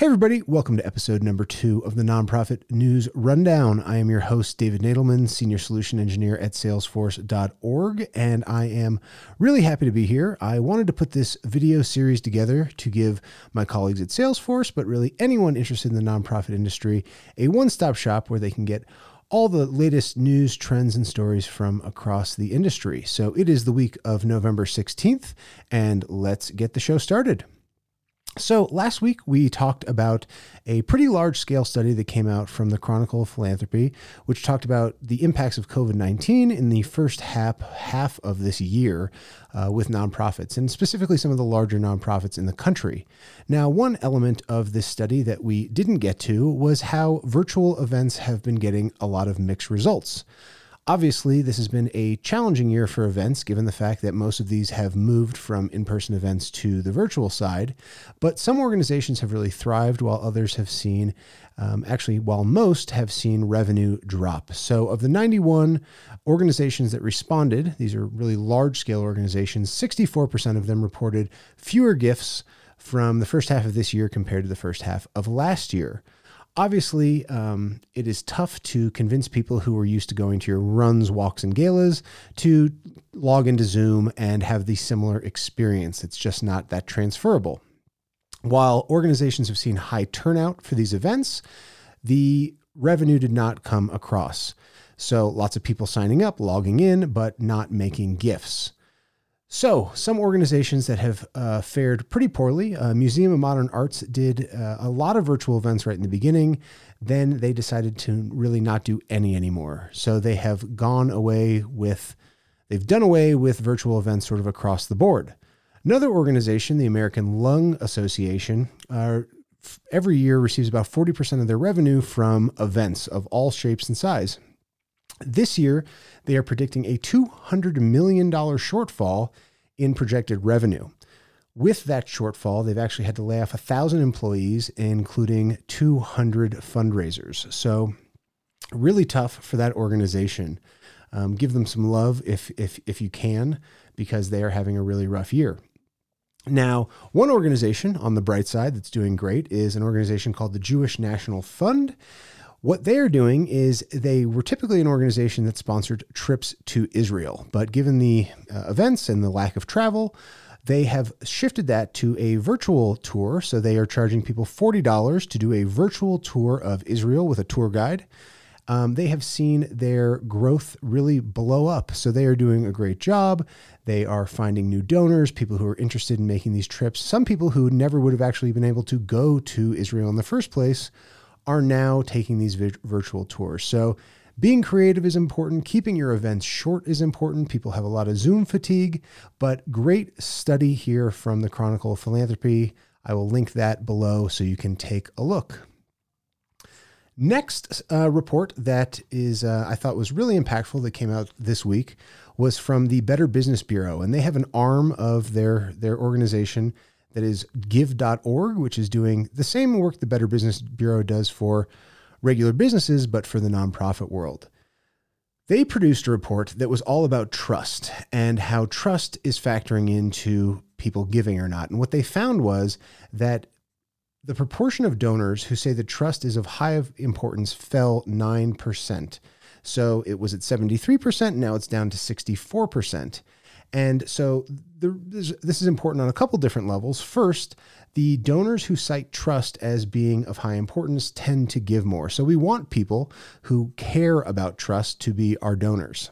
Hey, everybody, welcome to episode number two of the Nonprofit News Rundown. I am your host, David Nadelman, Senior Solution Engineer at Salesforce.org, and I am really happy to be here. I wanted to put this video series together to give my colleagues at Salesforce, but really anyone interested in the nonprofit industry, a one stop shop where they can get all the latest news, trends, and stories from across the industry. So it is the week of November 16th, and let's get the show started. So, last week we talked about a pretty large scale study that came out from the Chronicle of Philanthropy, which talked about the impacts of COVID 19 in the first half, half of this year uh, with nonprofits, and specifically some of the larger nonprofits in the country. Now, one element of this study that we didn't get to was how virtual events have been getting a lot of mixed results. Obviously, this has been a challenging year for events, given the fact that most of these have moved from in person events to the virtual side. But some organizations have really thrived, while others have seen, um, actually, while most have seen revenue drop. So, of the 91 organizations that responded, these are really large scale organizations, 64% of them reported fewer gifts from the first half of this year compared to the first half of last year. Obviously, um, it is tough to convince people who are used to going to your runs, walks, and galas to log into Zoom and have the similar experience. It's just not that transferable. While organizations have seen high turnout for these events, the revenue did not come across. So lots of people signing up, logging in, but not making gifts. So, some organizations that have uh, fared pretty poorly. Uh, Museum of Modern Arts did uh, a lot of virtual events right in the beginning. Then they decided to really not do any anymore. So they have gone away with, they've done away with virtual events sort of across the board. Another organization, the American Lung Association, every year receives about 40% of their revenue from events of all shapes and size. This year, they are predicting a $200 million shortfall in projected revenue. With that shortfall, they've actually had to lay off 1,000 employees, including 200 fundraisers. So, really tough for that organization. Um, give them some love if, if, if you can, because they are having a really rough year. Now, one organization on the bright side that's doing great is an organization called the Jewish National Fund. What they are doing is they were typically an organization that sponsored trips to Israel, but given the uh, events and the lack of travel, they have shifted that to a virtual tour. So they are charging people $40 to do a virtual tour of Israel with a tour guide. Um, they have seen their growth really blow up. So they are doing a great job. They are finding new donors, people who are interested in making these trips. Some people who never would have actually been able to go to Israel in the first place are now taking these vi- virtual tours. So being creative is important. Keeping your events short is important. People have a lot of Zoom fatigue, but great study here from the Chronicle of Philanthropy. I will link that below so you can take a look. Next uh, report that is uh, I thought was really impactful that came out this week was from the Better Business Bureau, and they have an arm of their their organization that is give.org, which is doing the same work the Better Business Bureau does for regular businesses, but for the nonprofit world. They produced a report that was all about trust and how trust is factoring into people giving or not. And what they found was that the proportion of donors who say that trust is of high importance fell 9%. So it was at 73%, now it's down to 64%. And so the, this, this is important on a couple different levels. First, the donors who cite trust as being of high importance tend to give more. So we want people who care about trust to be our donors.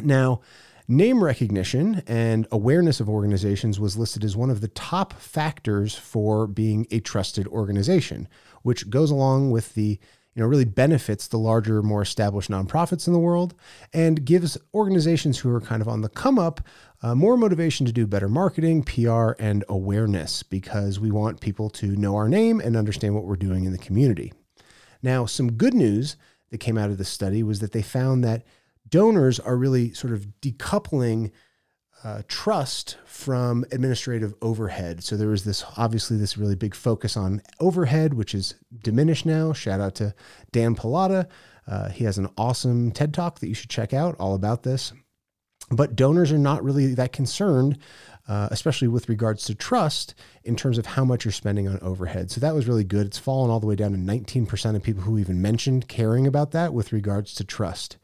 Now, name recognition and awareness of organizations was listed as one of the top factors for being a trusted organization, which goes along with the you know, really benefits the larger, more established nonprofits in the world and gives organizations who are kind of on the come up uh, more motivation to do better marketing, PR, and awareness because we want people to know our name and understand what we're doing in the community. Now, some good news that came out of this study was that they found that donors are really sort of decoupling uh, trust from administrative overhead. So there was this obviously this really big focus on overhead, which is diminished now. Shout out to Dan Pallotta. Uh, he has an awesome TED talk that you should check out all about this. but donors are not really that concerned, uh, especially with regards to trust, in terms of how much you're spending on overhead. So that was really good. It's fallen all the way down to 19% of people who even mentioned caring about that with regards to trust.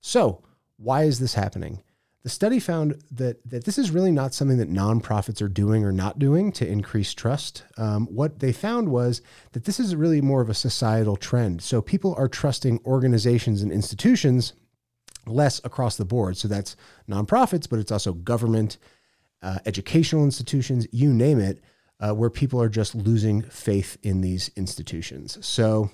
So, why is this happening? The study found that, that this is really not something that nonprofits are doing or not doing to increase trust. Um, what they found was that this is really more of a societal trend. So people are trusting organizations and institutions less across the board. So that's nonprofits, but it's also government, uh, educational institutions, you name it, uh, where people are just losing faith in these institutions. So,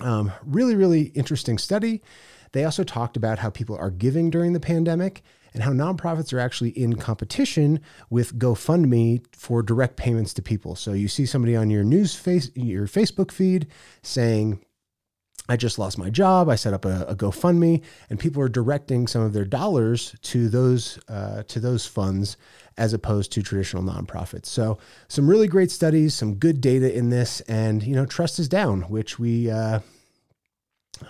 um, really, really interesting study. They also talked about how people are giving during the pandemic and how nonprofits are actually in competition with GoFundMe for direct payments to people. So you see somebody on your news face, your Facebook feed saying, I just lost my job. I set up a, a, GoFundMe, and people are directing some of their dollars to those uh, to those funds as opposed to traditional nonprofits. So, some really great studies, some good data in this, and you know, trust is down, which we uh,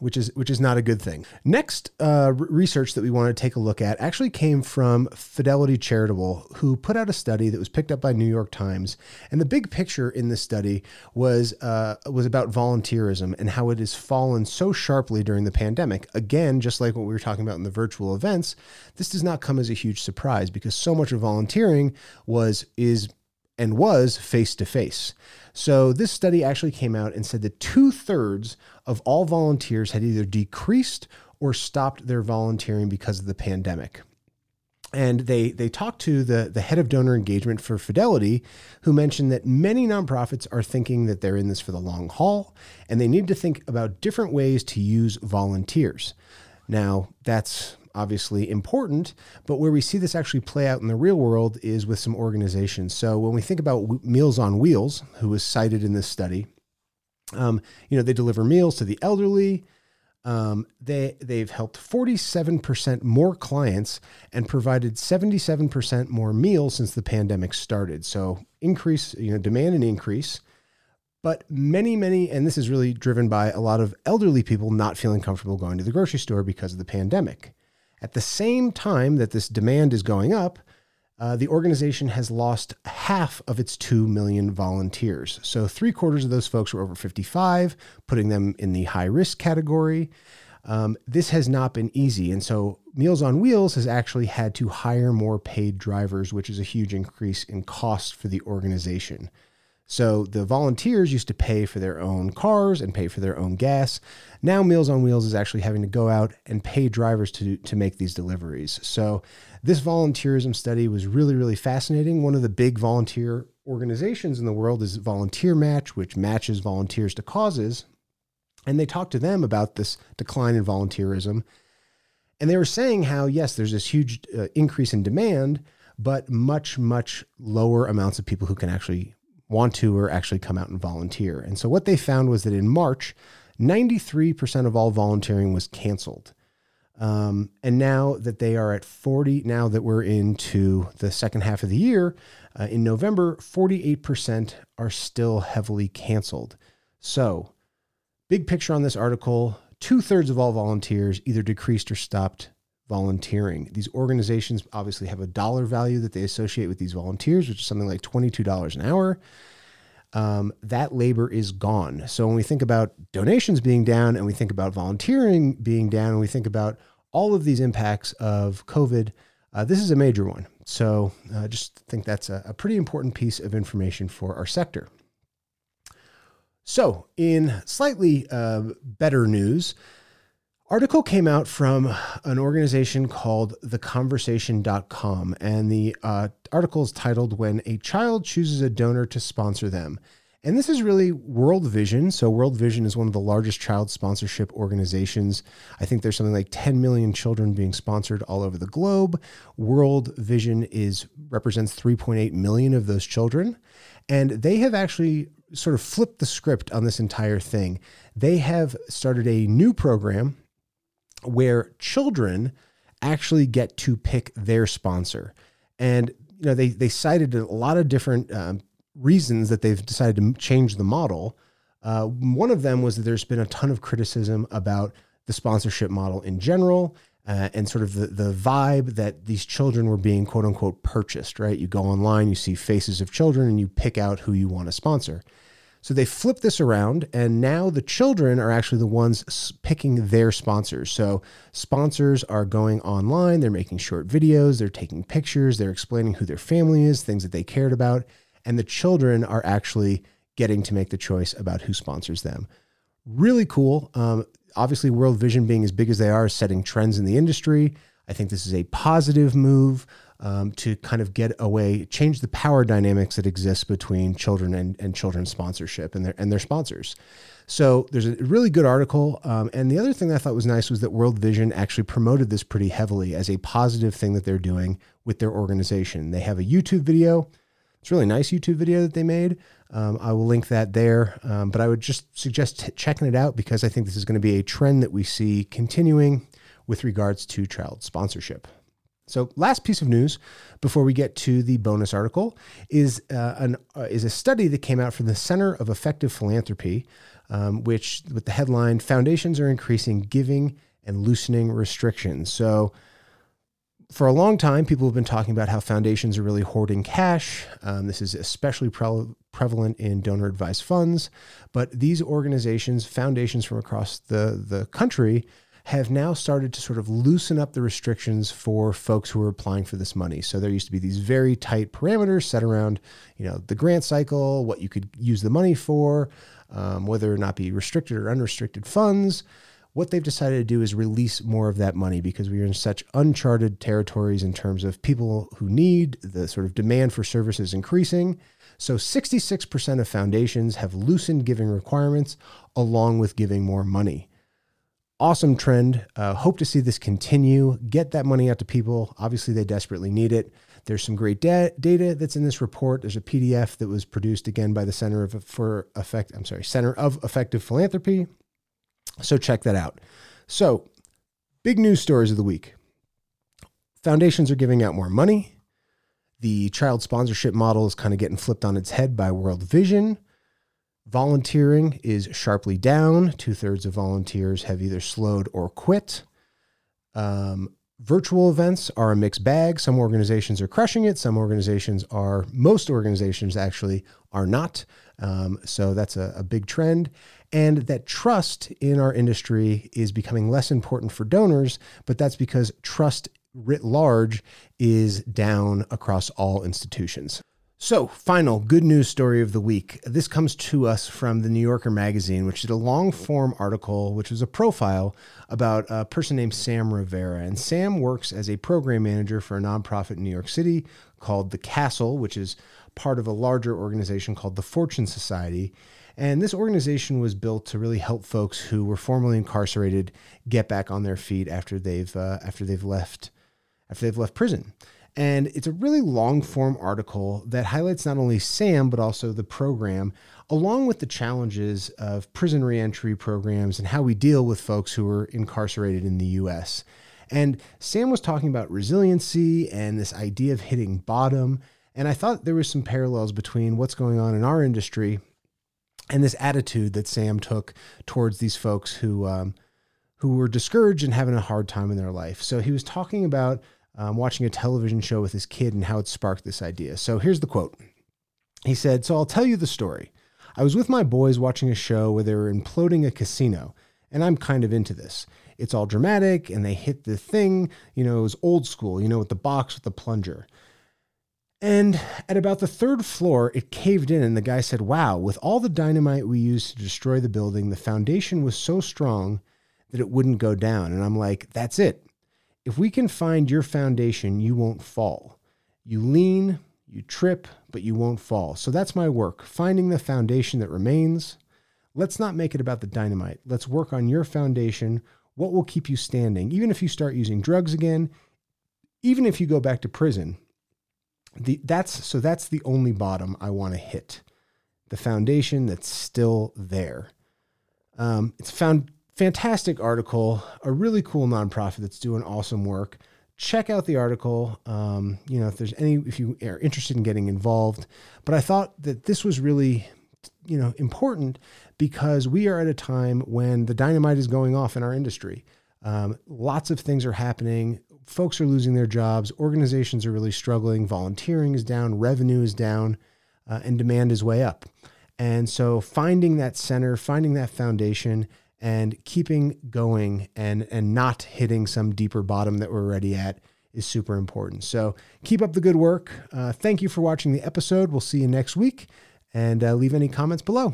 which is which is not a good thing. Next uh, research that we want to take a look at actually came from Fidelity Charitable, who put out a study that was picked up by New York Times. And the big picture in this study was uh, was about volunteerism and how it has fallen so sharply during the pandemic. Again, just like what we were talking about in the virtual events, this does not come as a huge surprise because so much of volunteering was is and was face to face. So this study actually came out and said that two thirds of all volunteers had either decreased or stopped their volunteering because of the pandemic. And they they talked to the the head of donor engagement for Fidelity, who mentioned that many nonprofits are thinking that they're in this for the long haul, and they need to think about different ways to use volunteers. Now that's obviously important, but where we see this actually play out in the real world is with some organizations. So when we think about Meals on Wheels, who was cited in this study, um, you know, they deliver meals to the elderly. Um, they they've helped 47% more clients and provided 77% more meals since the pandemic started. So increase, you know, demand and increase. But many, many, and this is really driven by a lot of elderly people not feeling comfortable going to the grocery store because of the pandemic. At the same time that this demand is going up, uh, the organization has lost half of its 2 million volunteers. So, three quarters of those folks were over 55, putting them in the high risk category. Um, this has not been easy. And so, Meals on Wheels has actually had to hire more paid drivers, which is a huge increase in cost for the organization. So the volunteers used to pay for their own cars and pay for their own gas. Now Meals on Wheels is actually having to go out and pay drivers to to make these deliveries. So this volunteerism study was really really fascinating. One of the big volunteer organizations in the world is Volunteer Match, which matches volunteers to causes. And they talked to them about this decline in volunteerism. And they were saying how yes, there's this huge uh, increase in demand, but much much lower amounts of people who can actually want to or actually come out and volunteer. And so what they found was that in March, 93% of all volunteering was canceled. Um, and now that they are at 40, now that we're into the second half of the year, uh, in November, 48% are still heavily canceled. So, big picture on this article two thirds of all volunteers either decreased or stopped volunteering. These organizations obviously have a dollar value that they associate with these volunteers, which is something like $22 an hour. Um, that labor is gone. So when we think about donations being down and we think about volunteering being down and we think about all of these impacts of COVID, uh, this is a major one. So I uh, just think that's a, a pretty important piece of information for our sector. So, in slightly uh, better news, article came out from an organization called theconversation.com and the uh, article is titled when a child chooses a donor to sponsor them. And this is really world vision. So world vision is one of the largest child sponsorship organizations. I think there's something like 10 million children being sponsored all over the globe. World vision is represents 3.8 million of those children. And they have actually sort of flipped the script on this entire thing. They have started a new program where children actually get to pick their sponsor. And you know they they cited a lot of different um, reasons that they've decided to change the model. Uh, one of them was that there's been a ton of criticism about the sponsorship model in general. uh, and sort of the, the vibe that these children were being quote unquote purchased, right? You go online, you see faces of children, and you pick out who you want to sponsor. So they flip this around, and now the children are actually the ones picking their sponsors. So sponsors are going online, they're making short videos, they're taking pictures, they're explaining who their family is, things that they cared about, and the children are actually getting to make the choice about who sponsors them. Really cool. Um, obviously, World Vision being as big as they are, setting trends in the industry. I think this is a positive move um, to kind of get away, change the power dynamics that exist between children and, and children's sponsorship and their and their sponsors. So there's a really good article. Um, and the other thing I thought was nice was that World Vision actually promoted this pretty heavily as a positive thing that they're doing with their organization. They have a YouTube video. It's a really nice YouTube video that they made. Um, I will link that there. Um, but I would just suggest t- checking it out because I think this is going to be a trend that we see continuing with regards to child sponsorship. So, last piece of news before we get to the bonus article is uh, an uh, is a study that came out from the Center of Effective Philanthropy, um, which with the headline "Foundations are increasing giving and loosening restrictions." So, for a long time, people have been talking about how foundations are really hoarding cash. Um, this is especially pre- prevalent in donor advised funds, but these organizations, foundations from across the the country have now started to sort of loosen up the restrictions for folks who are applying for this money. So there used to be these very tight parameters set around, you know, the grant cycle, what you could use the money for, um, whether or not be restricted or unrestricted funds. What they've decided to do is release more of that money because we are in such uncharted territories in terms of people who need the sort of demand for services increasing. So 66% of foundations have loosened giving requirements along with giving more money awesome trend. Uh, hope to see this continue. Get that money out to people. Obviously, they desperately need it. There's some great da- data that's in this report. There's a PDF that was produced again by the Center of for Effect. I'm sorry, Center of Effective Philanthropy. So check that out. So, big news stories of the week. Foundations are giving out more money. The child sponsorship model is kind of getting flipped on its head by World Vision. Volunteering is sharply down. Two thirds of volunteers have either slowed or quit. Um, virtual events are a mixed bag. Some organizations are crushing it. Some organizations are, most organizations actually are not. Um, so that's a, a big trend. And that trust in our industry is becoming less important for donors, but that's because trust writ large is down across all institutions. So, final good news story of the week. This comes to us from the New Yorker magazine, which did a long form article, which was a profile about a person named Sam Rivera. And Sam works as a program manager for a nonprofit in New York City called The Castle, which is part of a larger organization called the Fortune Society. And this organization was built to really help folks who were formerly incarcerated get back on their feet after they've uh, after they've left after they've left prison. And it's a really long form article that highlights not only SAM, but also the program, along with the challenges of prison reentry programs and how we deal with folks who are incarcerated in the US. And Sam was talking about resiliency and this idea of hitting bottom. And I thought there was some parallels between what's going on in our industry and this attitude that Sam took towards these folks who um, who were discouraged and having a hard time in their life. So he was talking about um, watching a television show with his kid and how it sparked this idea. So here's the quote He said, So I'll tell you the story. I was with my boys watching a show where they were imploding a casino, and I'm kind of into this. It's all dramatic, and they hit the thing, you know, it was old school, you know, with the box with the plunger. And at about the third floor, it caved in, and the guy said, Wow, with all the dynamite we used to destroy the building, the foundation was so strong that it wouldn't go down. And I'm like, That's it. If we can find your foundation, you won't fall. You lean, you trip, but you won't fall. So that's my work, finding the foundation that remains. Let's not make it about the dynamite. Let's work on your foundation. What will keep you standing? Even if you start using drugs again, even if you go back to prison, the, that's so that's the only bottom I want to hit. The foundation that's still there. Um, it's found fantastic article, a really cool nonprofit that's doing awesome work. Check out the article. Um, you know, if there's any, if you are interested in getting involved. But I thought that this was really, you know, important because we are at a time when the dynamite is going off in our industry. Um, lots of things are happening. Folks are losing their jobs. Organizations are really struggling. Volunteering is down. Revenue is down. Uh, and demand is way up. And so finding that center, finding that foundation, and keeping going and and not hitting some deeper bottom that we're already at is super important. So keep up the good work. Uh, thank you for watching the episode. We'll see you next week, and uh, leave any comments below.